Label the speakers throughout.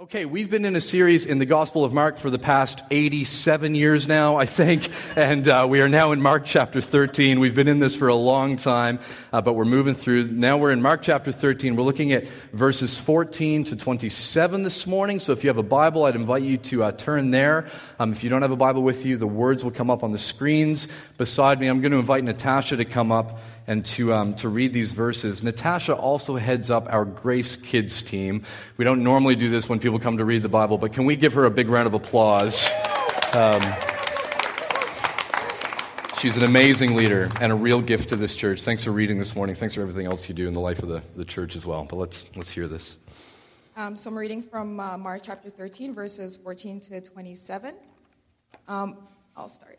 Speaker 1: Okay, we've been in a series in the Gospel of Mark for the past 87 years now, I think, and uh, we are now in Mark chapter 13. We've been in this for a long time, uh, but we're moving through. Now we're in Mark chapter 13. We're looking at verses 14 to 27 this morning. So if you have a Bible, I'd invite you to uh, turn there. Um, if you don't have a Bible with you, the words will come up on the screens beside me. I'm going to invite Natasha to come up and to, um, to read these verses. Natasha also heads up our Grace Kids team. We don't normally do this when people come to read the Bible, but can we give her a big round of applause? Um, she's an amazing leader and a real gift to this church. Thanks for reading this morning. Thanks for everything else you do in the life of the, the church as well. But let's, let's hear this.
Speaker 2: Um, so I'm reading from uh, Mark chapter 13, verses 14 to 27. Um, I'll start.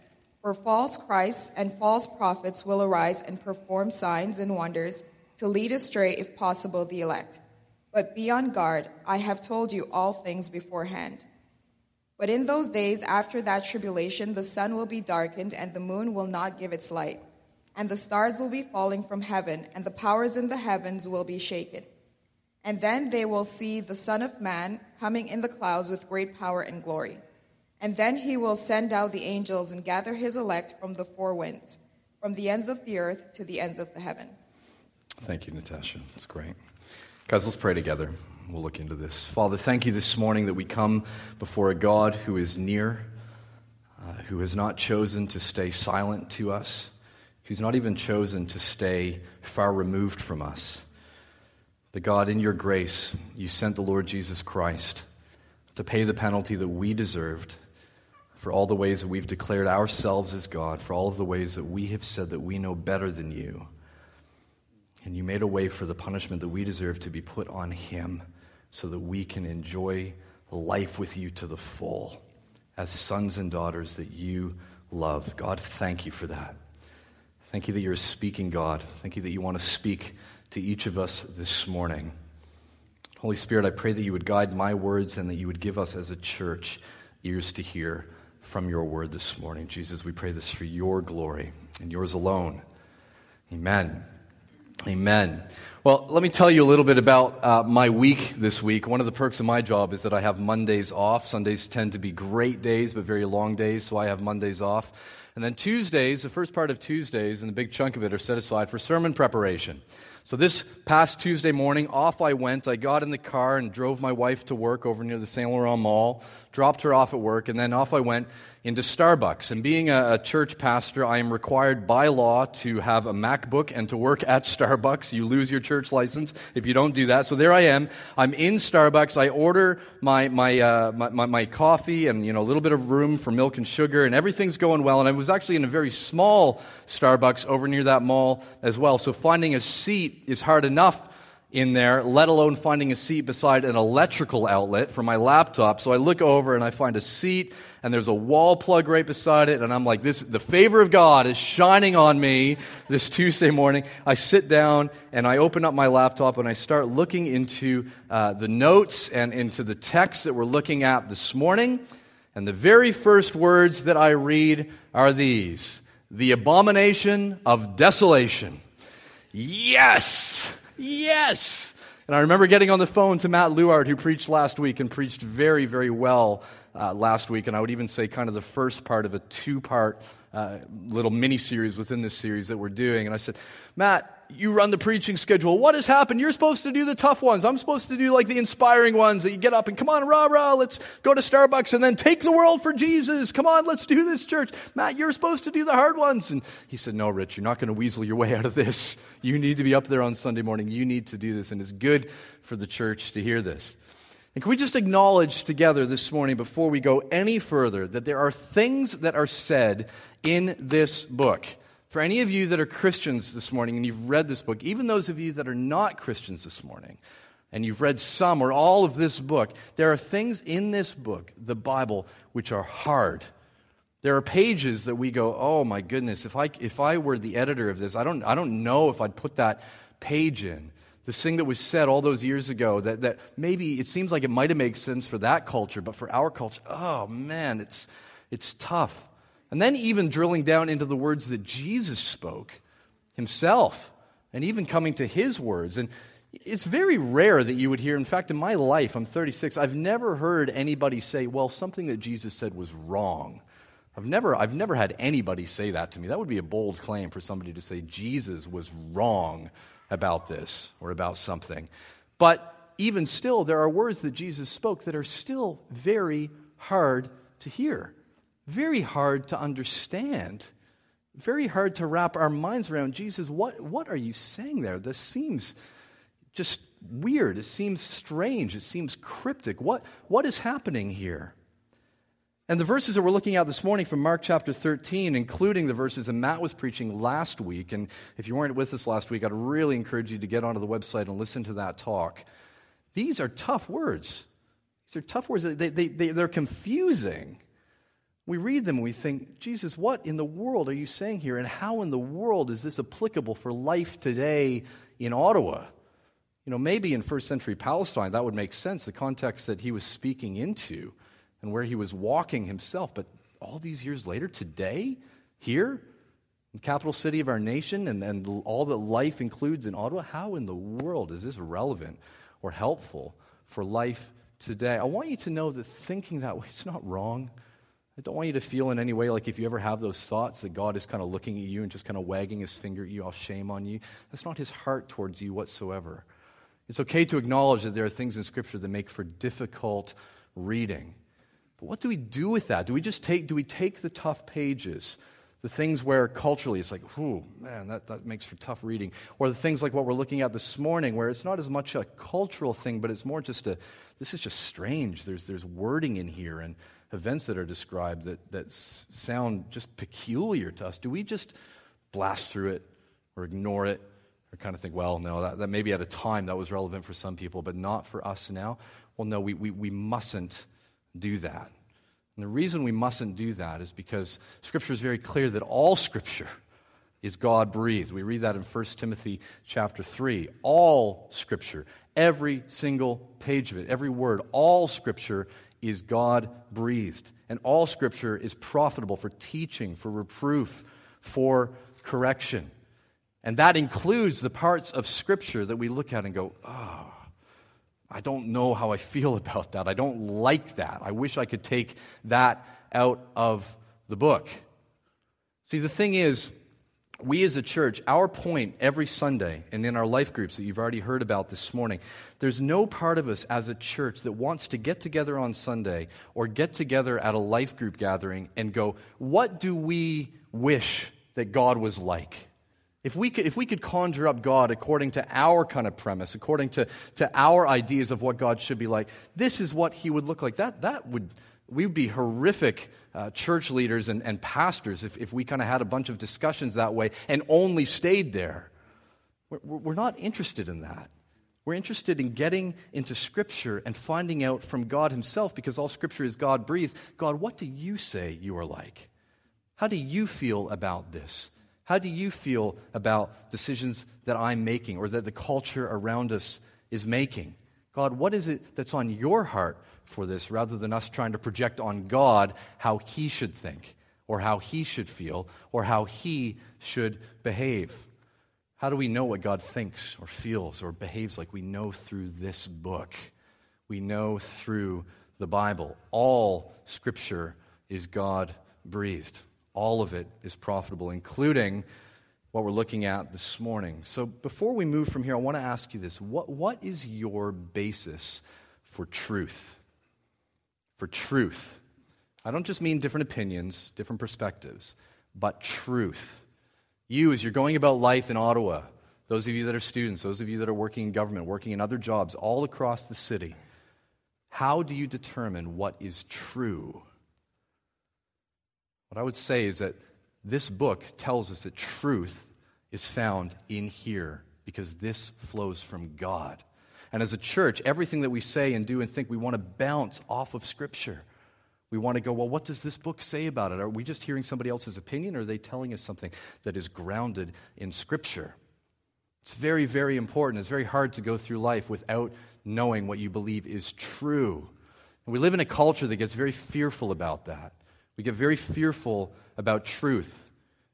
Speaker 2: For false Christs and false prophets will arise and perform signs and wonders to lead astray, if possible, the elect. But be on guard. I have told you all things beforehand. But in those days after that tribulation, the sun will be darkened, and the moon will not give its light, and the stars will be falling from heaven, and the powers in the heavens will be shaken. And then they will see the Son of Man coming in the clouds with great power and glory. And then he will send out the angels and gather his elect from the four winds, from the ends of the earth to the ends of the heaven.
Speaker 1: Thank you, Natasha. That's great. Guys, let's pray together. We'll look into this. Father, thank you this morning that we come before a God who is near, uh, who has not chosen to stay silent to us, who's not even chosen to stay far removed from us. But God, in your grace, you sent the Lord Jesus Christ to pay the penalty that we deserved for all the ways that we've declared ourselves as God, for all of the ways that we have said that we know better than you. And you made a way for the punishment that we deserve to be put on Him so that we can enjoy life with you to the full as sons and daughters that you love. God, thank you for that. Thank you that you're speaking, God. Thank you that you want to speak to each of us this morning. Holy Spirit, I pray that you would guide my words and that you would give us as a church ears to hear from your word this morning. Jesus, we pray this for your glory and yours alone. Amen. Amen. Well, let me tell you a little bit about uh, my week this week. One of the perks of my job is that I have Mondays off. Sundays tend to be great days, but very long days, so I have Mondays off. And then Tuesdays, the first part of Tuesdays and the big chunk of it are set aside for sermon preparation. So this past Tuesday morning, off I went. I got in the car and drove my wife to work over near the Saint Laurent Mall, dropped her off at work, and then off I went into Starbucks. And being a, a, church pastor, I am required by law to have a MacBook and to work at Starbucks. You lose your church license if you don't do that. So there I am. I'm in Starbucks. I order my, my, uh, my, my, my coffee and, you know, a little bit of room for milk and sugar, and everything's going well. And I was actually in a very small Starbucks over near that mall as well. So finding a seat is hard enough in there, let alone finding a seat beside an electrical outlet for my laptop. So I look over and I find a seat and there's a wall plug right beside it. And I'm like, this, the favor of God is shining on me this Tuesday morning. I sit down and I open up my laptop and I start looking into uh, the notes and into the text that we're looking at this morning. And the very first words that I read are these the abomination of desolation. Yes! Yes! And I remember getting on the phone to Matt Luard, who preached last week and preached very, very well uh, last week. And I would even say kind of the first part of a two part uh, little mini series within this series that we're doing. And I said, Matt, you run the preaching schedule. What has happened? You're supposed to do the tough ones. I'm supposed to do like the inspiring ones that you get up and come on, rah, rah, let's go to Starbucks and then take the world for Jesus. Come on, let's do this, church. Matt, you're supposed to do the hard ones. And he said, No, Rich, you're not going to weasel your way out of this. You need to be up there on Sunday morning. You need to do this. And it's good for the church to hear this. And can we just acknowledge together this morning, before we go any further, that there are things that are said in this book? For any of you that are Christians this morning and you've read this book, even those of you that are not Christians this morning, and you've read some or all of this book, there are things in this book, the Bible, which are hard. There are pages that we go, oh my goodness, if I, if I were the editor of this, I don't, I don't know if I'd put that page in. This thing that was said all those years ago that, that maybe it seems like it might have made sense for that culture, but for our culture, oh man, it's, it's tough. And then even drilling down into the words that Jesus spoke himself, and even coming to his words. And it's very rare that you would hear, in fact, in my life, I'm 36, I've never heard anybody say, well, something that Jesus said was wrong. I've never, I've never had anybody say that to me. That would be a bold claim for somebody to say Jesus was wrong about this or about something. But even still, there are words that Jesus spoke that are still very hard to hear, very hard to understand, very hard to wrap our minds around. Jesus, what, what are you saying there? This seems just weird. It seems strange. It seems cryptic. What, what is happening here? And the verses that we're looking at this morning from Mark chapter 13, including the verses that Matt was preaching last week, and if you weren't with us last week, I'd really encourage you to get onto the website and listen to that talk. These are tough words. These are tough words. They, they, they, they're confusing. We read them and we think, Jesus, what in the world are you saying here? And how in the world is this applicable for life today in Ottawa? You know, maybe in first century Palestine, that would make sense, the context that he was speaking into and where he was walking himself. But all these years later, today, here, the capital city of our nation, and, and all that life includes in Ottawa, how in the world is this relevant or helpful for life today? I want you to know that thinking that way is not wrong. I don't want you to feel in any way like if you ever have those thoughts that God is kind of looking at you and just kind of wagging his finger at you, all shame on you. That's not his heart towards you whatsoever. It's okay to acknowledge that there are things in Scripture that make for difficult reading. But what do we do with that? Do we just take, do we take the tough pages, the things where culturally it's like, whew, man, that, that makes for tough reading, or the things like what we're looking at this morning, where it's not as much a cultural thing, but it's more just a, this is just strange. There's, there's wording in here and events that are described that, that sound just peculiar to us. Do we just blast through it or ignore it or kind of think, well, no, that, that maybe at a time that was relevant for some people, but not for us now? Well, no, we, we, we mustn't do that. And the reason we mustn't do that is because Scripture is very clear that all Scripture is God breathed. We read that in 1 Timothy chapter 3. All Scripture, every single page of it, every word, all Scripture is God breathed. And all Scripture is profitable for teaching, for reproof, for correction. And that includes the parts of Scripture that we look at and go, oh, I don't know how I feel about that. I don't like that. I wish I could take that out of the book. See, the thing is, we as a church, our point every Sunday and in our life groups that you've already heard about this morning, there's no part of us as a church that wants to get together on Sunday or get together at a life group gathering and go, what do we wish that God was like? If we, could, if we could conjure up God according to our kind of premise, according to, to our ideas of what God should be like, this is what he would look like. That, that would, we would be horrific uh, church leaders and, and pastors if, if we kind of had a bunch of discussions that way and only stayed there. We're, we're not interested in that. We're interested in getting into Scripture and finding out from God Himself, because all Scripture is God breathed. God, what do you say you are like? How do you feel about this? How do you feel about decisions that I'm making or that the culture around us is making? God, what is it that's on your heart for this rather than us trying to project on God how he should think or how he should feel or how he should behave? How do we know what God thinks or feels or behaves like? We know through this book. We know through the Bible. All scripture is God breathed. All of it is profitable, including what we're looking at this morning. So before we move from here, I want to ask you this what, what is your basis for truth? For truth. I don't just mean different opinions, different perspectives, but truth. You, as you're going about life in Ottawa, those of you that are students, those of you that are working in government, working in other jobs all across the city, how do you determine what is true? What I would say is that this book tells us that truth is found in here because this flows from God. And as a church, everything that we say and do and think, we want to bounce off of Scripture. We want to go, well, what does this book say about it? Are we just hearing somebody else's opinion, or are they telling us something that is grounded in Scripture? It's very, very important. It's very hard to go through life without knowing what you believe is true. And we live in a culture that gets very fearful about that. We get very fearful about truth.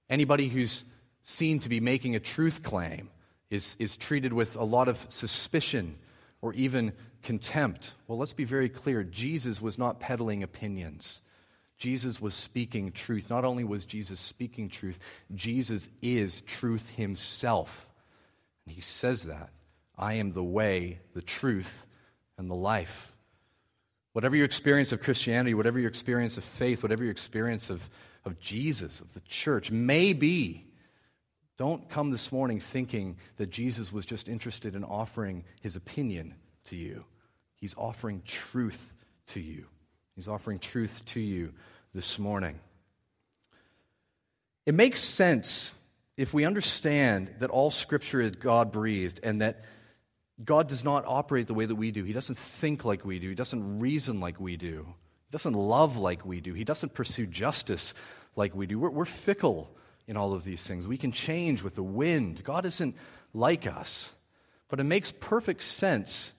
Speaker 1: Anybody who's seen to be making a truth claim is, is treated with a lot of suspicion or even contempt. Well, let's be very clear Jesus was not peddling opinions. Jesus was speaking truth. Not only was Jesus speaking truth, Jesus is truth himself. And he says that I am the way, the truth, and the life. Whatever your experience of Christianity, whatever your experience of faith, whatever your experience of, of Jesus, of the church may be, don't come this morning thinking that Jesus was just interested in offering his opinion to you. He's offering truth to you. He's offering truth to you this morning. It makes sense if we understand that all scripture is God breathed and that God does not operate the way that we do. He doesn't think like we do. He doesn't reason like we do. He doesn't love like we do. He doesn't pursue justice like we do. We're, we're fickle in all of these things. We can change with the wind. God isn't like us. But it makes perfect sense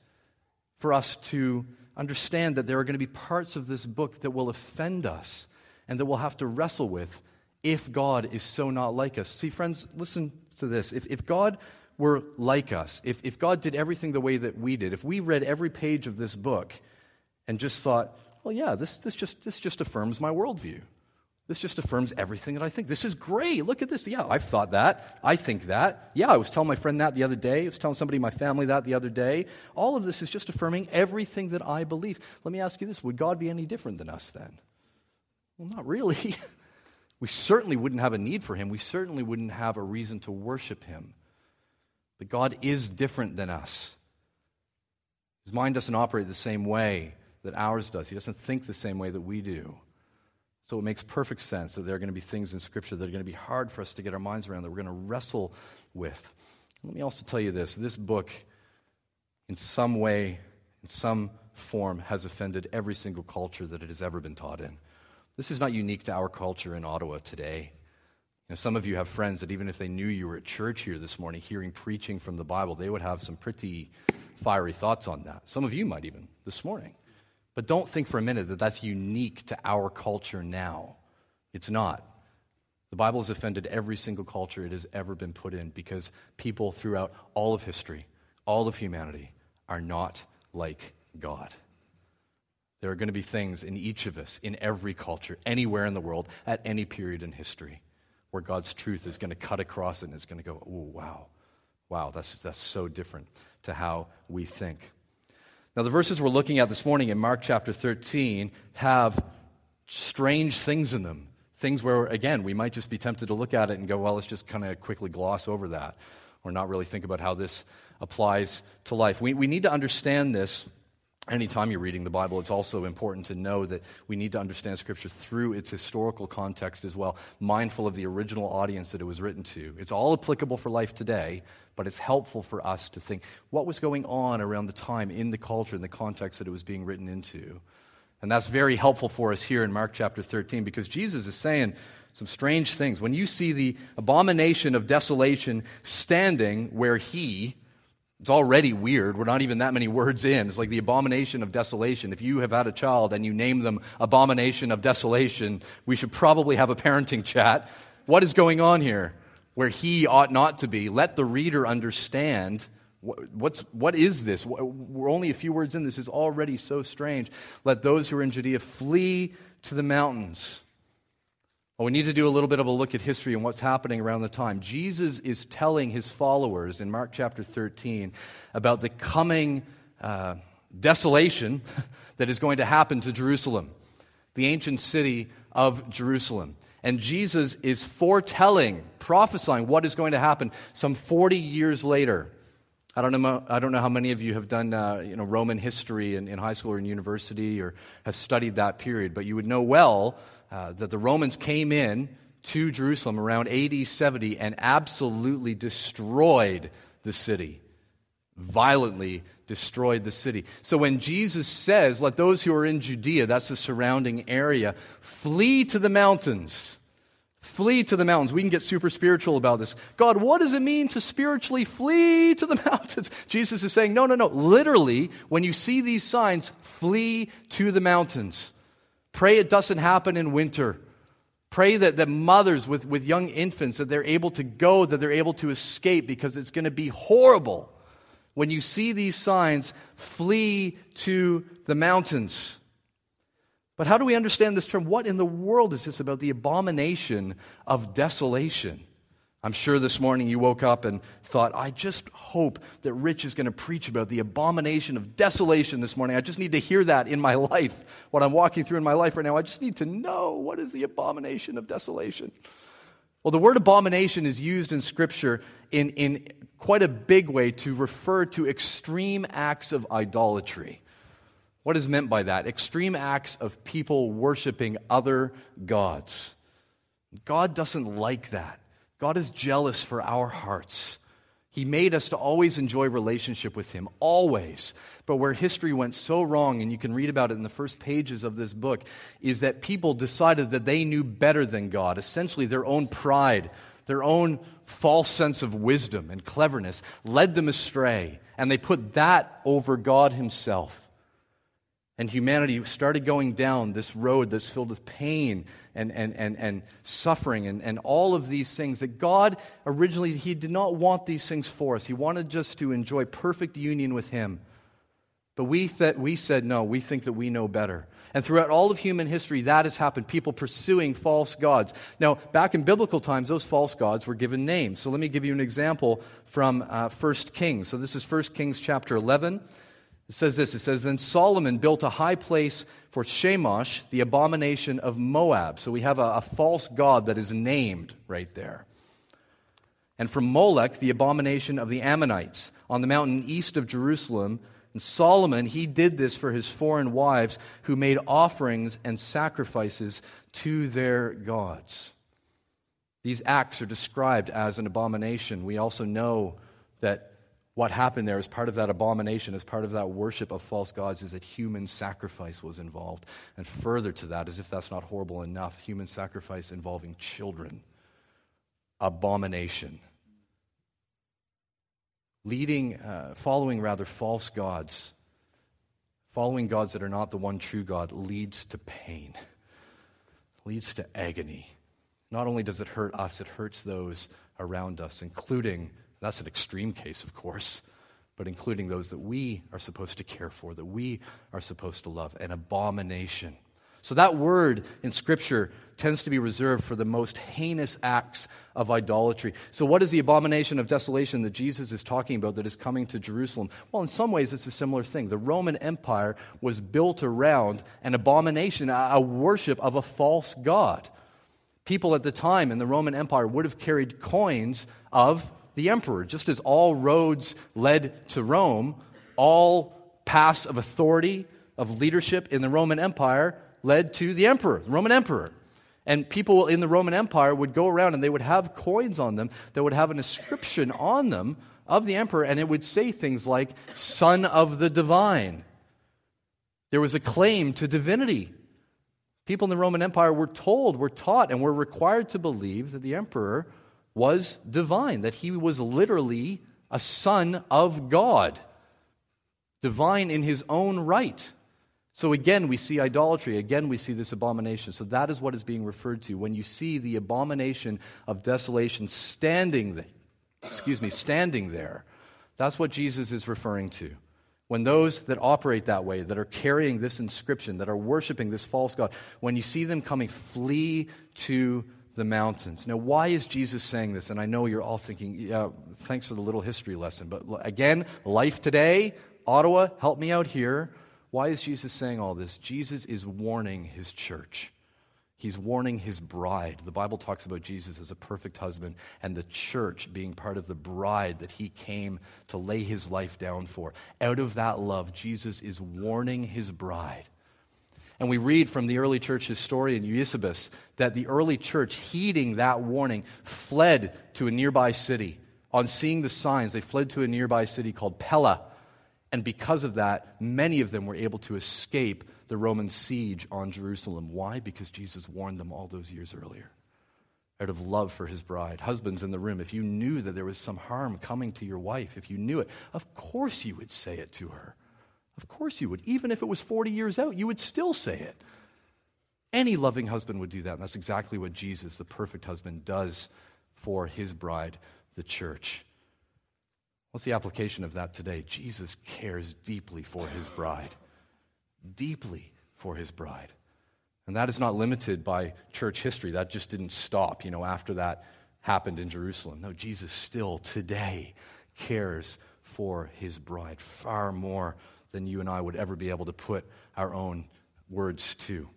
Speaker 1: for us to understand that there are going to be parts of this book that will offend us and that we'll have to wrestle with if God is so not like us. See, friends, listen to this. If, if God were like us, if, if God did everything the way that we did, if we read every page of this book and just thought, well, yeah, this, this, just, this just affirms my worldview. This just affirms everything that I think. This is great. Look at this. Yeah, I've thought that. I think that. Yeah, I was telling my friend that the other day. I was telling somebody in my family that the other day. All of this is just affirming everything that I believe. Let me ask you this Would God be any different than us then? Well, not really. we certainly wouldn't have a need for him. We certainly wouldn't have a reason to worship him. But God is different than us. His mind doesn't operate the same way that ours does, He doesn't think the same way that we do. So it makes perfect sense that there are going to be things in Scripture that are going to be hard for us to get our minds around, that we're going to wrestle with. Let me also tell you this this book, in some way, in some form, has offended every single culture that it has ever been taught in. This is not unique to our culture in Ottawa today. You know, some of you have friends that even if they knew you were at church here this morning hearing preaching from the Bible, they would have some pretty fiery thoughts on that. Some of you might even this morning. But don't think for a minute that that's unique to our culture now. It's not. The Bible has offended every single culture it has ever been put in because people throughout all of history, all of humanity, are not like God. There are going to be things in each of us, in every culture, anywhere in the world, at any period in history, where God's truth is going to cut across it and it's going to go, oh, wow, wow, that's, that's so different to how we think. Now, the verses we're looking at this morning in Mark chapter 13 have strange things in them. Things where, again, we might just be tempted to look at it and go, well, let's just kind of quickly gloss over that or not really think about how this applies to life. We, we need to understand this Anytime you're reading the Bible, it's also important to know that we need to understand Scripture through its historical context as well, mindful of the original audience that it was written to. It's all applicable for life today, but it's helpful for us to think what was going on around the time in the culture, in the context that it was being written into. And that's very helpful for us here in Mark chapter 13 because Jesus is saying some strange things. When you see the abomination of desolation standing where he, it's already weird. We're not even that many words in. It's like the abomination of desolation. If you have had a child and you name them abomination of desolation, we should probably have a parenting chat. What is going on here? Where he ought not to be. Let the reader understand what's, what is this? We're only a few words in. This is already so strange. Let those who are in Judea flee to the mountains. Well, we need to do a little bit of a look at history and what's happening around the time. Jesus is telling his followers in Mark chapter 13 about the coming uh, desolation that is going to happen to Jerusalem, the ancient city of Jerusalem. And Jesus is foretelling, prophesying what is going to happen some 40 years later. I don't know, I don't know how many of you have done uh, you know, Roman history in, in high school or in university or have studied that period, but you would know well uh, that the Romans came in to Jerusalem around AD 70 and absolutely destroyed the city, violently destroyed the city. So when Jesus says, Let those who are in Judea, that's the surrounding area, flee to the mountains. Flee to the mountains. We can get super spiritual about this. God, what does it mean to spiritually flee to the mountains? Jesus is saying, no, no, no. Literally, when you see these signs, flee to the mountains. Pray it doesn't happen in winter. Pray that, that mothers with, with young infants, that they're able to go, that they're able to escape, because it's going to be horrible. When you see these signs, flee to the mountains. But how do we understand this term? What in the world is this about the abomination of desolation? I'm sure this morning you woke up and thought, I just hope that Rich is going to preach about the abomination of desolation this morning. I just need to hear that in my life, what I'm walking through in my life right now. I just need to know what is the abomination of desolation. Well, the word abomination is used in Scripture in, in quite a big way to refer to extreme acts of idolatry. What is meant by that? Extreme acts of people worshiping other gods. God doesn't like that. God is jealous for our hearts. He made us to always enjoy relationship with Him, always. But where history went so wrong, and you can read about it in the first pages of this book, is that people decided that they knew better than God. Essentially, their own pride, their own false sense of wisdom and cleverness led them astray, and they put that over God Himself. And humanity started going down this road that's filled with pain and, and, and, and suffering and, and all of these things that God originally, He did not want these things for us. He wanted just to enjoy perfect union with Him. But we, th- we said, no, we think that we know better. And throughout all of human history, that has happened. People pursuing false gods. Now, back in biblical times, those false gods were given names. So let me give you an example from uh, 1 Kings. So this is 1 Kings chapter 11. It says this it says, Then Solomon built a high place for Chemosh, the abomination of Moab. So we have a, a false god that is named right there. And from Molech, the abomination of the Ammonites, on the mountain east of Jerusalem. And Solomon, he did this for his foreign wives who made offerings and sacrifices to their gods. These acts are described as an abomination. We also know that what happened there as part of that abomination, as part of that worship of false gods, is that human sacrifice was involved. And further to that, as if that's not horrible enough, human sacrifice involving children. Abomination. Leading, uh, following rather false gods, following gods that are not the one true God, leads to pain, leads to agony. Not only does it hurt us, it hurts those around us, including that's an extreme case, of course, but including those that we are supposed to care for, that we are supposed to love, an abomination. So that word in Scripture tends to be reserved for the most heinous acts of idolatry. So, what is the abomination of desolation that Jesus is talking about that is coming to Jerusalem? Well, in some ways, it's a similar thing. The Roman Empire was built around an abomination, a worship of a false god. People at the time in the Roman Empire would have carried coins of the emperor. Just as all roads led to Rome, all paths of authority, of leadership in the Roman Empire led to the emperor, the Roman emperor. And people in the Roman Empire would go around and they would have coins on them that would have an inscription on them of the emperor, and it would say things like, Son of the Divine. There was a claim to divinity. People in the Roman Empire were told, were taught, and were required to believe that the emperor was divine, that he was literally a son of God, divine in his own right. So again, we see idolatry. Again, we see this abomination. So that is what is being referred to when you see the abomination of desolation standing there. Excuse me, standing there. That's what Jesus is referring to. When those that operate that way, that are carrying this inscription, that are worshiping this false God, when you see them coming, flee to the mountains. Now, why is Jesus saying this? And I know you're all thinking, yeah, thanks for the little history lesson. But again, life today, Ottawa, help me out here. Why is Jesus saying all this? Jesus is warning his church. He's warning his bride. The Bible talks about Jesus as a perfect husband and the church being part of the bride that he came to lay his life down for. Out of that love, Jesus is warning his bride. And we read from the early church historian Eusebius that the early church, heeding that warning, fled to a nearby city. On seeing the signs, they fled to a nearby city called Pella. And because of that, many of them were able to escape the Roman siege on Jerusalem. Why? Because Jesus warned them all those years earlier out of love for his bride. Husbands in the room, if you knew that there was some harm coming to your wife, if you knew it, of course you would say it to her. Of course you would. Even if it was 40 years out, you would still say it. Any loving husband would do that. And that's exactly what Jesus, the perfect husband, does for his bride, the church. What's the application of that today? Jesus cares deeply for his bride deeply for his bride. And that is not limited by church history. That just didn't stop, you know, after that happened in Jerusalem. No, Jesus still today cares for his bride far more than you and I would ever be able to put our own words to.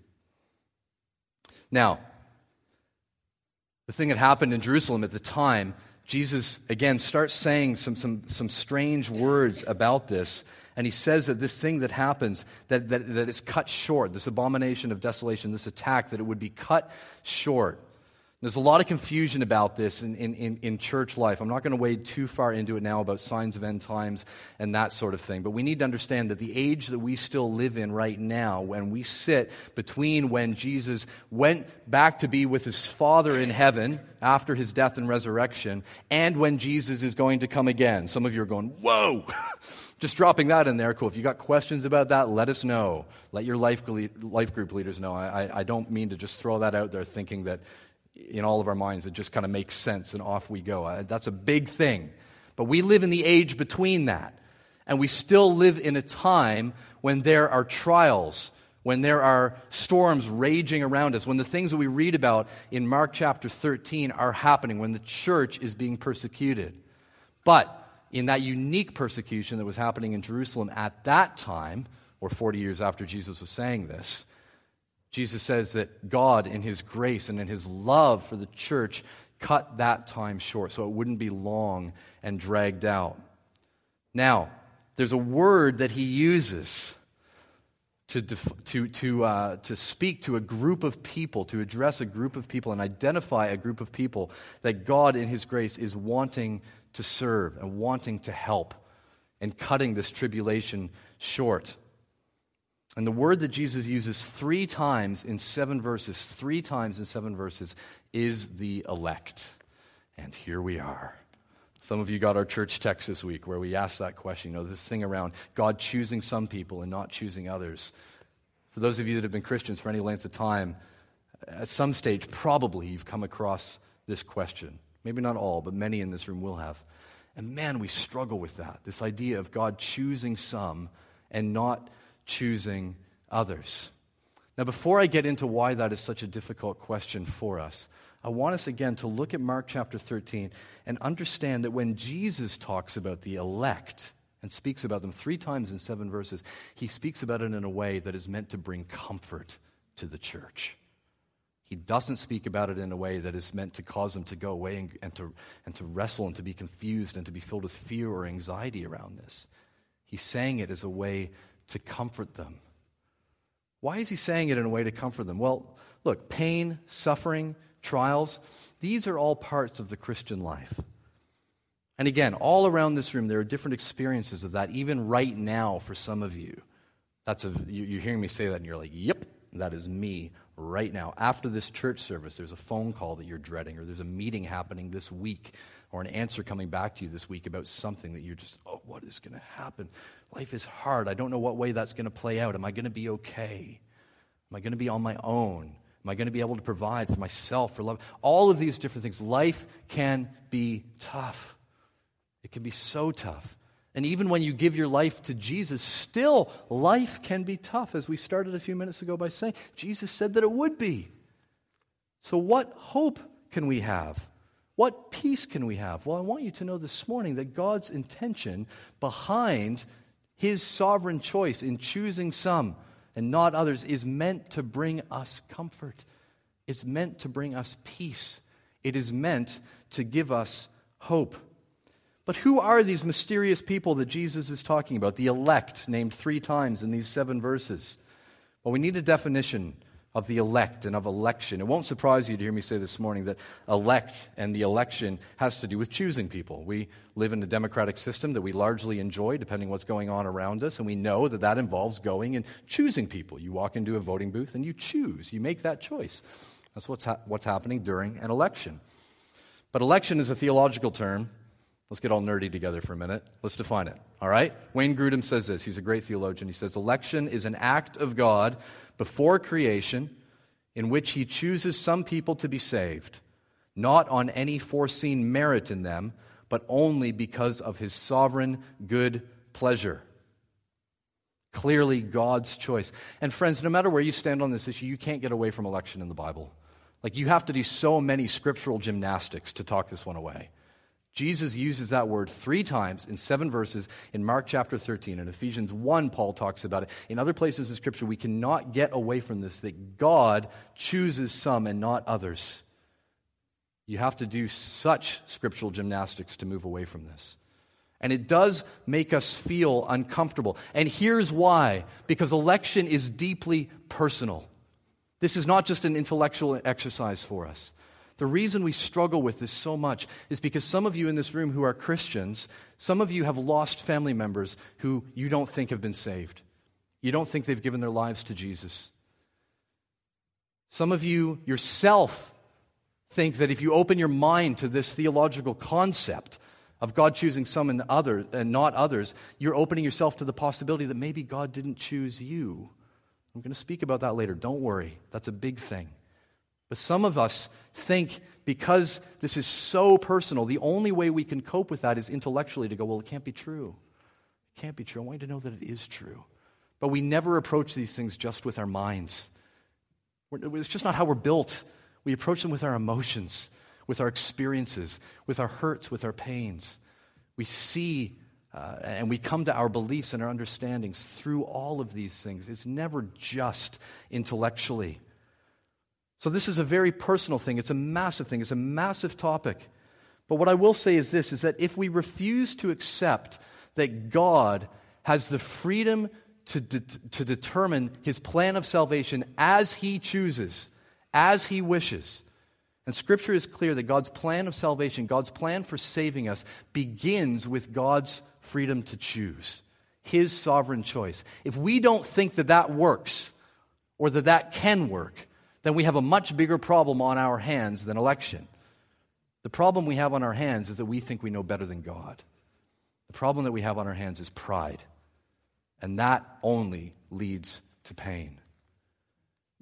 Speaker 1: Now, the thing that happened in Jerusalem at the time, Jesus again starts saying some, some, some strange words about this and he says that this thing that happens, that, that, that is cut short, this abomination of desolation, this attack, that it would be cut short. There's a lot of confusion about this in, in, in, church life. I'm not going to wade too far into it now about signs of end times and that sort of thing. But we need to understand that the age that we still live in right now, when we sit between when Jesus went back to be with his Father in heaven after his death and resurrection, and when Jesus is going to come again. Some of you are going, whoa! Just dropping that in there, cool. If you got questions about that, let us know. Let your life, life group leaders know. I, I don't mean to just throw that out there thinking that in all of our minds it just kind of makes sense and off we go. That's a big thing. But we live in the age between that. And we still live in a time when there are trials, when there are storms raging around us, when the things that we read about in Mark chapter 13 are happening, when the church is being persecuted. But in that unique persecution that was happening in Jerusalem at that time, or 40 years after Jesus was saying this, Jesus says that God, in his grace and in his love for the church, cut that time short so it wouldn't be long and dragged out. Now, there's a word that he uses to, to, to, uh, to speak to a group of people, to address a group of people, and identify a group of people that God, in his grace, is wanting to serve and wanting to help and cutting this tribulation short. And the word that Jesus uses three times in seven verses, three times in seven verses, is the elect. And here we are. Some of you got our church text this week where we asked that question, you know, this thing around God choosing some people and not choosing others. For those of you that have been Christians for any length of time, at some stage, probably you've come across this question. Maybe not all, but many in this room will have. And man, we struggle with that this idea of God choosing some and not choosing others. Now, before I get into why that is such a difficult question for us, I want us again to look at Mark chapter 13 and understand that when Jesus talks about the elect and speaks about them three times in seven verses, he speaks about it in a way that is meant to bring comfort to the church. He doesn't speak about it in a way that is meant to cause them to go away and, and, to, and to wrestle and to be confused and to be filled with fear or anxiety around this. He's saying it as a way to comfort them. Why is he saying it in a way to comfort them? Well, look, pain, suffering, trials, these are all parts of the Christian life. And again, all around this room, there are different experiences of that, even right now for some of you. That's a, you, are hearing me say that, and you're like, yep, that is me right now. After this church service, there's a phone call that you're dreading, or there's a meeting happening this week, or an answer coming back to you this week about something that you're just, oh, what is going to happen? Life is hard. I don't know what way that's going to play out. Am I going to be okay? Am I going to be on my own? Am I going to be able to provide for myself, for love? All of these different things. Life can be tough. It can be so tough. And even when you give your life to Jesus, still life can be tough, as we started a few minutes ago by saying. Jesus said that it would be. So, what hope can we have? What peace can we have? Well, I want you to know this morning that God's intention behind his sovereign choice in choosing some and not others is meant to bring us comfort. It's meant to bring us peace. It is meant to give us hope. But who are these mysterious people that Jesus is talking about? The elect, named three times in these seven verses. Well, we need a definition of the elect and of election. It won't surprise you to hear me say this morning that elect and the election has to do with choosing people. We live in a democratic system that we largely enjoy, depending on what's going on around us, and we know that that involves going and choosing people. You walk into a voting booth and you choose, you make that choice. That's what's, ha- what's happening during an election. But election is a theological term. Let's get all nerdy together for a minute. Let's define it. All right? Wayne Grudem says this. He's a great theologian. He says, Election is an act of God before creation in which he chooses some people to be saved, not on any foreseen merit in them, but only because of his sovereign good pleasure. Clearly, God's choice. And, friends, no matter where you stand on this issue, you can't get away from election in the Bible. Like, you have to do so many scriptural gymnastics to talk this one away. Jesus uses that word three times in seven verses in Mark chapter 13. In Ephesians 1, Paul talks about it. In other places in Scripture, we cannot get away from this that God chooses some and not others. You have to do such scriptural gymnastics to move away from this. And it does make us feel uncomfortable. And here's why because election is deeply personal. This is not just an intellectual exercise for us. The reason we struggle with this so much is because some of you in this room who are Christians, some of you have lost family members who you don't think have been saved. You don't think they've given their lives to Jesus. Some of you yourself think that if you open your mind to this theological concept of God choosing some and, other, and not others, you're opening yourself to the possibility that maybe God didn't choose you. I'm going to speak about that later. Don't worry, that's a big thing. But some of us think because this is so personal, the only way we can cope with that is intellectually to go, well, it can't be true. It can't be true. I want you to know that it is true. But we never approach these things just with our minds. It's just not how we're built. We approach them with our emotions, with our experiences, with our hurts, with our pains. We see uh, and we come to our beliefs and our understandings through all of these things. It's never just intellectually. So, this is a very personal thing. It's a massive thing. It's a massive topic. But what I will say is this is that if we refuse to accept that God has the freedom to, de- to determine his plan of salvation as he chooses, as he wishes, and Scripture is clear that God's plan of salvation, God's plan for saving us, begins with God's freedom to choose, his sovereign choice. If we don't think that that works, or that that can work, then we have a much bigger problem on our hands than election. The problem we have on our hands is that we think we know better than God. The problem that we have on our hands is pride, and that only leads to pain.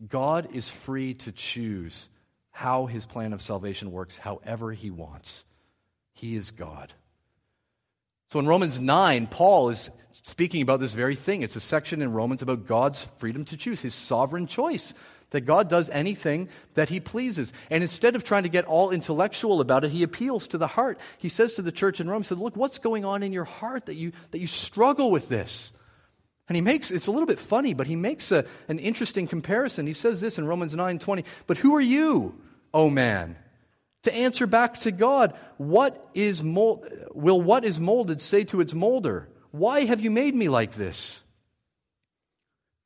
Speaker 1: God is free to choose how his plan of salvation works however he wants. He is God. So in Romans 9, Paul is speaking about this very thing. It's a section in Romans about God's freedom to choose, his sovereign choice that God does anything that he pleases. And instead of trying to get all intellectual about it, he appeals to the heart. He says to the church in Rome, he said, Look, what's going on in your heart that you, that you struggle with this? And he makes, it's a little bit funny, but he makes a, an interesting comparison. He says this in Romans 9 20, But who are you, O man? To answer back to God, what is mold, will what is molded say to its molder, Why have you made me like this?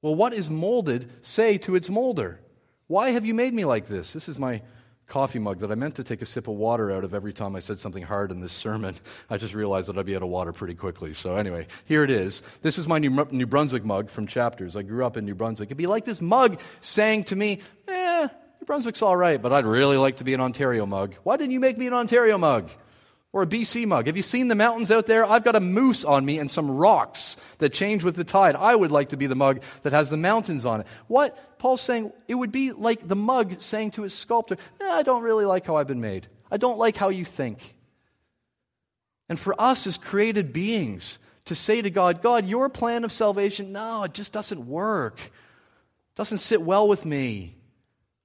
Speaker 1: Well, what is molded say to its molder? Why have you made me like this? This is my coffee mug that I meant to take a sip of water out of every time I said something hard in this sermon. I just realized that I'd be out of water pretty quickly. So, anyway, here it is. This is my New Brunswick mug from Chapters. I grew up in New Brunswick. It'd be like this mug saying to me, eh, New Brunswick's all right, but I'd really like to be an Ontario mug. Why didn't you make me an Ontario mug? Or a BC mug. Have you seen the mountains out there? I've got a moose on me and some rocks that change with the tide. I would like to be the mug that has the mountains on it. What Paul's saying, it would be like the mug saying to his sculptor, eh, I don't really like how I've been made. I don't like how you think. And for us as created beings to say to God, God, your plan of salvation, no, it just doesn't work. It doesn't sit well with me.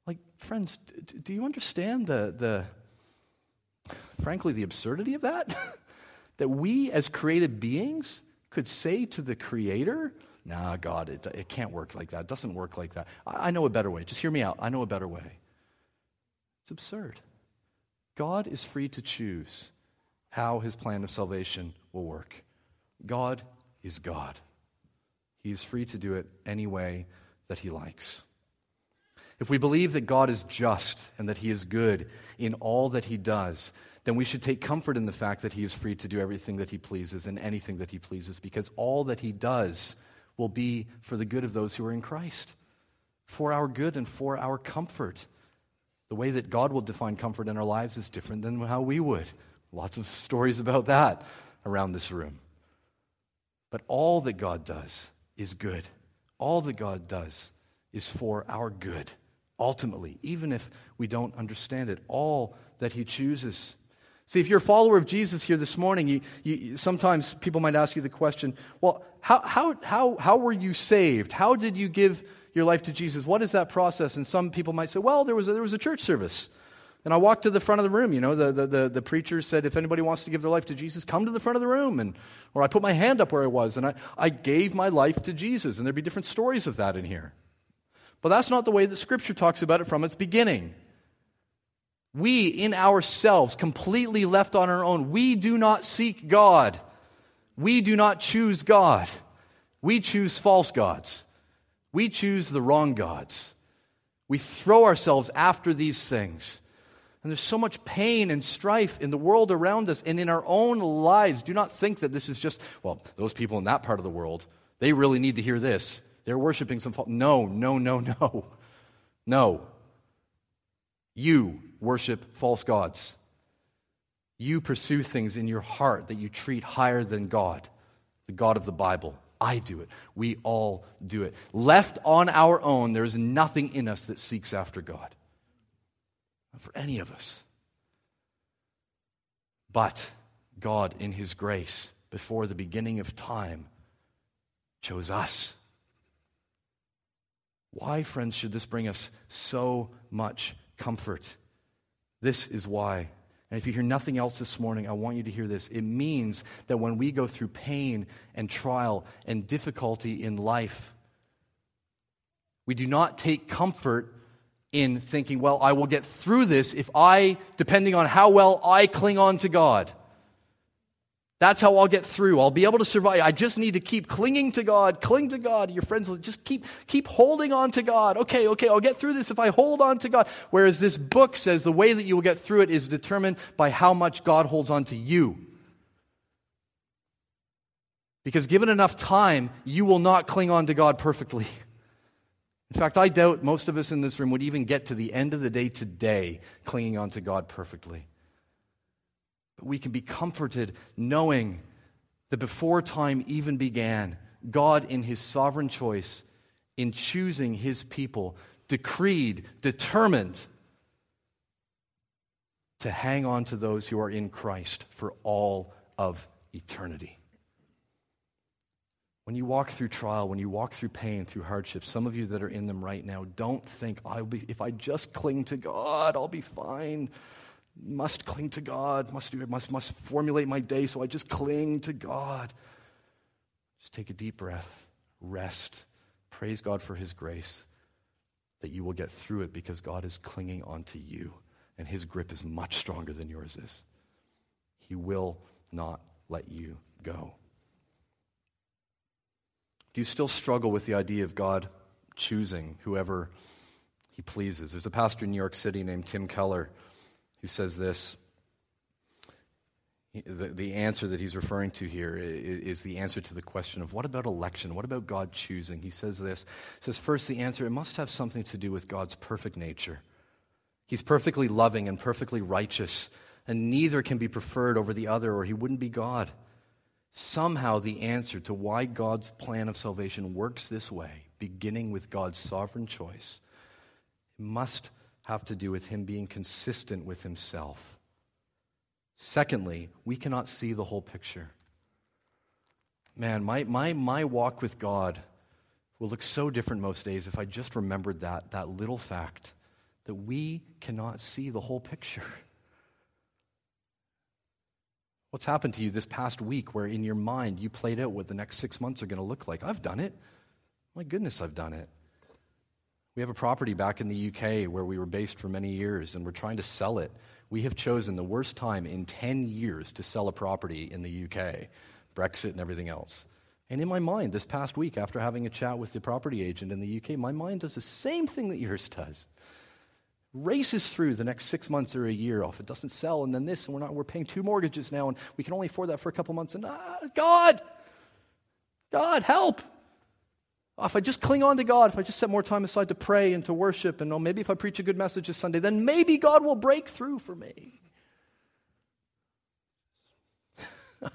Speaker 1: Like, friends, do you understand the, the frankly, the absurdity of that? that we as created beings could say to the Creator, nah, God, it, it can't work like that. It doesn't work like that. I, I know a better way. Just hear me out. I know a better way. It's absurd. God is free to choose how his plan of salvation will work. God is God. He is free to do it any way that he likes. If we believe that God is just and that he is good in all that he does, then we should take comfort in the fact that he is free to do everything that he pleases and anything that he pleases because all that he does will be for the good of those who are in Christ, for our good and for our comfort. The way that God will define comfort in our lives is different than how we would. Lots of stories about that around this room. But all that God does is good. All that God does is for our good, ultimately, even if we don't understand it. All that He chooses. See, if you're a follower of Jesus here this morning, you, you, sometimes people might ask you the question well, how, how, how, how were you saved? How did you give your life to Jesus? What is that process? And some people might say, well, there was a, there was a church service. And I walked to the front of the room. You know, the, the, the, the, preacher said, if anybody wants to give their life to Jesus, come to the front of the room. And, or I put my hand up where I was and I, I gave my life to Jesus. And there'd be different stories of that in here. But that's not the way that Scripture talks about it from its beginning. We, in ourselves, completely left on our own, we do not seek God. We do not choose God. We choose false gods. We choose the wrong gods. We throw ourselves after these things. And there's so much pain and strife in the world around us and in our own lives. Do not think that this is just, well, those people in that part of the world, they really need to hear this. They're worshiping some. False. No, no, no, no. No. You worship false gods. You pursue things in your heart that you treat higher than God, the God of the Bible. I do it. We all do it. Left on our own, there is nothing in us that seeks after God. Not for any of us. But God, in His grace, before the beginning of time, chose us. Why, friends, should this bring us so much comfort? This is why. And if you hear nothing else this morning, I want you to hear this. It means that when we go through pain and trial and difficulty in life, we do not take comfort in thinking, well, I will get through this if I, depending on how well I cling on to God. That's how I'll get through. I'll be able to survive. I just need to keep clinging to God, cling to God. Your friends will just keep, keep holding on to God. Okay, okay, I'll get through this if I hold on to God. Whereas this book says the way that you will get through it is determined by how much God holds on to you. Because given enough time, you will not cling on to God perfectly. In fact, I doubt most of us in this room would even get to the end of the day today clinging on to God perfectly. But we can be comforted knowing that before time even began, God, in his sovereign choice, in choosing his people, decreed, determined to hang on to those who are in Christ for all of eternity. When you walk through trial, when you walk through pain, through hardship, some of you that are in them right now, don't think, I'll be, if I just cling to God, I'll be fine. Must cling to God, must do must, must formulate my day, so I just cling to God. Just take a deep breath, rest, praise God for His grace, that you will get through it because God is clinging onto you, and His grip is much stronger than yours is. He will not let you go. Do you still struggle with the idea of God choosing whoever he pleases? There's a pastor in New York City named Tim Keller who says this. The, the answer that he's referring to here is, is the answer to the question of what about election? What about God choosing? He says this. He says, first, the answer, it must have something to do with God's perfect nature. He's perfectly loving and perfectly righteous, and neither can be preferred over the other, or he wouldn't be God somehow the answer to why God's plan of salvation works this way, beginning with God's sovereign choice, must have to do with Him being consistent with Himself. Secondly, we cannot see the whole picture. Man, my, my, my walk with God will look so different most days if I just remembered that, that little fact that we cannot see the whole picture. What's happened to you this past week where in your mind you played out what the next six months are going to look like? I've done it. My goodness, I've done it. We have a property back in the UK where we were based for many years and we're trying to sell it. We have chosen the worst time in 10 years to sell a property in the UK, Brexit and everything else. And in my mind, this past week, after having a chat with the property agent in the UK, my mind does the same thing that yours does races through the next six months or a year off. It doesn't sell, and then this, and we're not. We're paying two mortgages now, and we can only afford that for a couple months. And ah, God, God, help! Oh, if I just cling on to God, if I just set more time aside to pray and to worship, and oh, maybe if I preach a good message this Sunday, then maybe God will break through for me.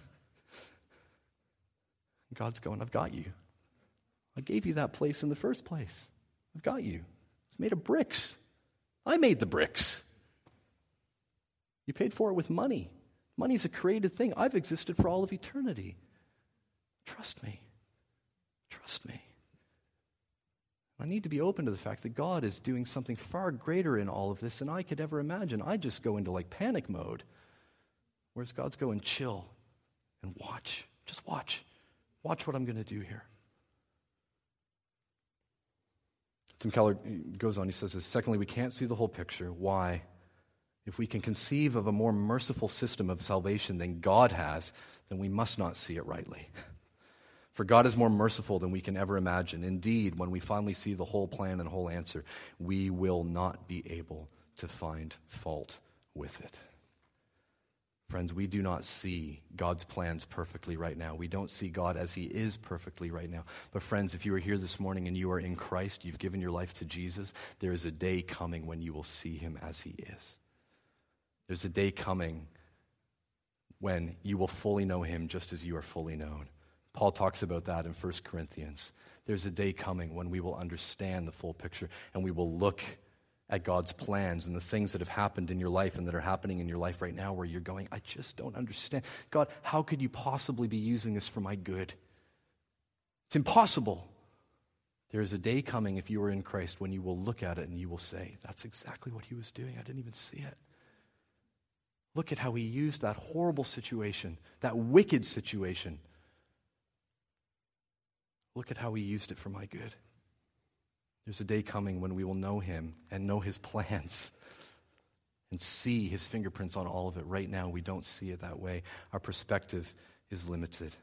Speaker 1: God's going, I've got you. I gave you that place in the first place. I've got you. It's made of bricks. I made the bricks. You paid for it with money. Money's a created thing. I've existed for all of eternity. Trust me. Trust me. I need to be open to the fact that God is doing something far greater in all of this than I could ever imagine. I just go into like panic mode. Whereas God's going, chill and watch. Just watch. Watch what I'm going to do here. Tim Keller goes on, he says this Secondly, we can't see the whole picture. Why? If we can conceive of a more merciful system of salvation than God has, then we must not see it rightly. For God is more merciful than we can ever imagine. Indeed, when we finally see the whole plan and whole answer, we will not be able to find fault with it. Friends, we do not see God's plans perfectly right now. We don't see God as He is perfectly right now. But, friends, if you are here this morning and you are in Christ, you've given your life to Jesus, there is a day coming when you will see Him as He is. There's a day coming when you will fully know Him just as you are fully known. Paul talks about that in 1 Corinthians. There's a day coming when we will understand the full picture and we will look at God's plans and the things that have happened in your life and that are happening in your life right now where you're going, I just don't understand. God, how could you possibly be using this for my good? It's impossible. There is a day coming, if you are in Christ, when you will look at it and you will say, That's exactly what he was doing. I didn't even see it. Look at how he used that horrible situation, that wicked situation. Look at how he used it for my good. There's a day coming when we will know him and know his plans and see his fingerprints on all of it. Right now, we don't see it that way. Our perspective is limited.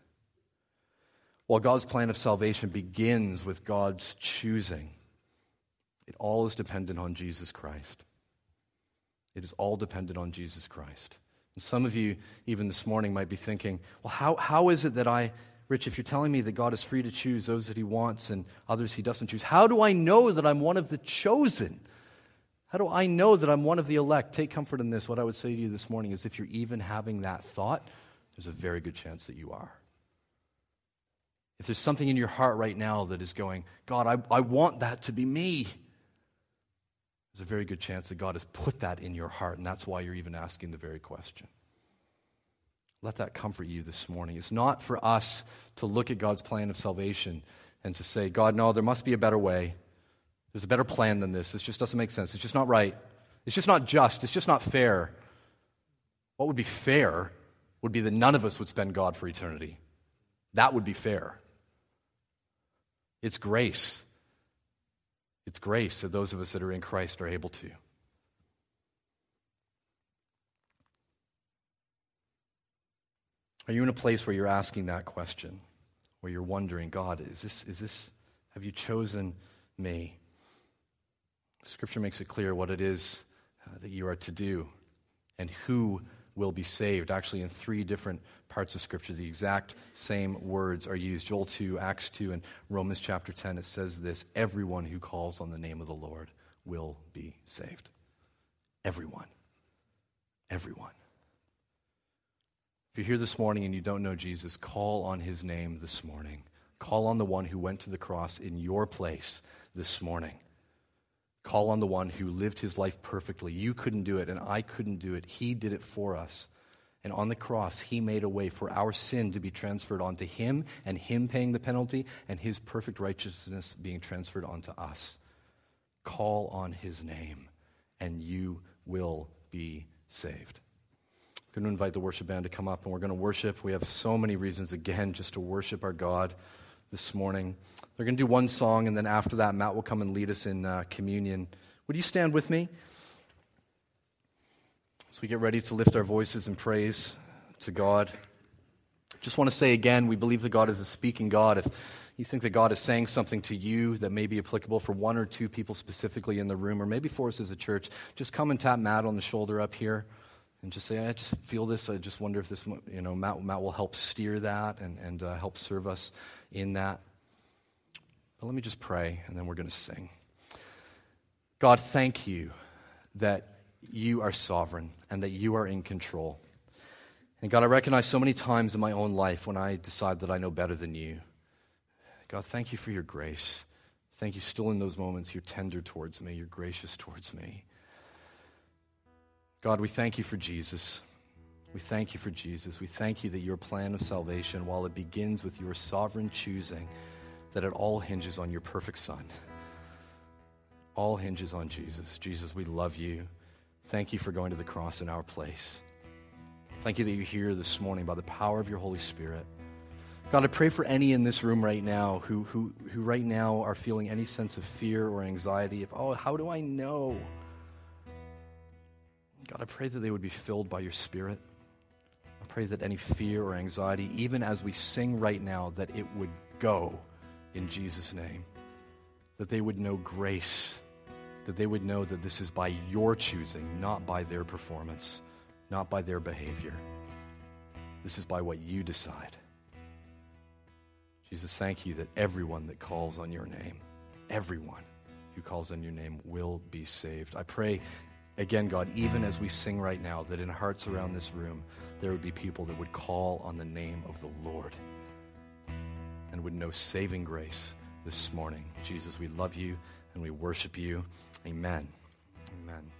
Speaker 1: While God's plan of salvation begins with God's choosing, it all is dependent on Jesus Christ. It is all dependent on Jesus Christ. And some of you, even this morning, might be thinking, well, how, how is it that I Rich, if you're telling me that God is free to choose those that he wants and others he doesn't choose, how do I know that I'm one of the chosen? How do I know that I'm one of the elect? Take comfort in this. What I would say to you this morning is if you're even having that thought, there's a very good chance that you are. If there's something in your heart right now that is going, God, I, I want that to be me, there's a very good chance that God has put that in your heart, and that's why you're even asking the very question. Let that comfort you this morning. It's not for us to look at God's plan of salvation and to say, God, no, there must be a better way. There's a better plan than this. This just doesn't make sense. It's just not right. It's just not just. It's just not fair. What would be fair would be that none of us would spend God for eternity. That would be fair. It's grace. It's grace that those of us that are in Christ are able to. Are you in a place where you're asking that question? Where you're wondering, God, is this, is this, have you chosen me? Scripture makes it clear what it is uh, that you are to do and who will be saved. Actually, in three different parts of Scripture, the exact same words are used. Joel 2, Acts 2, and Romans chapter 10, it says this Everyone who calls on the name of the Lord will be saved. Everyone. Everyone. If you're here this morning and you don't know Jesus, call on his name this morning. Call on the one who went to the cross in your place this morning. Call on the one who lived his life perfectly. You couldn't do it, and I couldn't do it. He did it for us. And on the cross, he made a way for our sin to be transferred onto him, and him paying the penalty, and his perfect righteousness being transferred onto us. Call on his name, and you will be saved. Going to invite the worship band to come up, and we're going to worship. We have so many reasons, again, just to worship our God this morning. They're going to do one song, and then after that, Matt will come and lead us in uh, communion. Would you stand with me? As we get ready to lift our voices in praise to God. Just want to say again, we believe that God is a speaking God. If you think that God is saying something to you that may be applicable for one or two people specifically in the room, or maybe for us as a church, just come and tap Matt on the shoulder up here and just say, I just feel this. I just wonder if this, you know, Matt, Matt will help steer that and, and uh, help serve us in that. But let me just pray, and then we're going to sing. God, thank you that you are sovereign and that you are in control. And God, I recognize so many times in my own life when I decide that I know better than you. God, thank you for your grace. Thank you still in those moments you're tender towards me, you're gracious towards me. God, we thank you for Jesus. We thank you for Jesus. We thank you that your plan of salvation, while it begins with your sovereign choosing, that it all hinges on your perfect Son. All hinges on Jesus. Jesus, we love you. Thank you for going to the cross in our place. Thank you that you're here this morning by the power of your Holy Spirit. God, I pray for any in this room right now who, who, who right now are feeling any sense of fear or anxiety of, oh, how do I know? God, I pray that they would be filled by your Spirit. I pray that any fear or anxiety, even as we sing right now, that it would go in Jesus' name. That they would know grace. That they would know that this is by your choosing, not by their performance not by their behavior. This is by what you decide. Jesus, thank you that everyone that calls on your name, everyone who calls on your name will be saved. I pray, again, God, even as we sing right now, that in hearts around this room, there would be people that would call on the name of the Lord and would know saving grace this morning. Jesus, we love you and we worship you. Amen. Amen.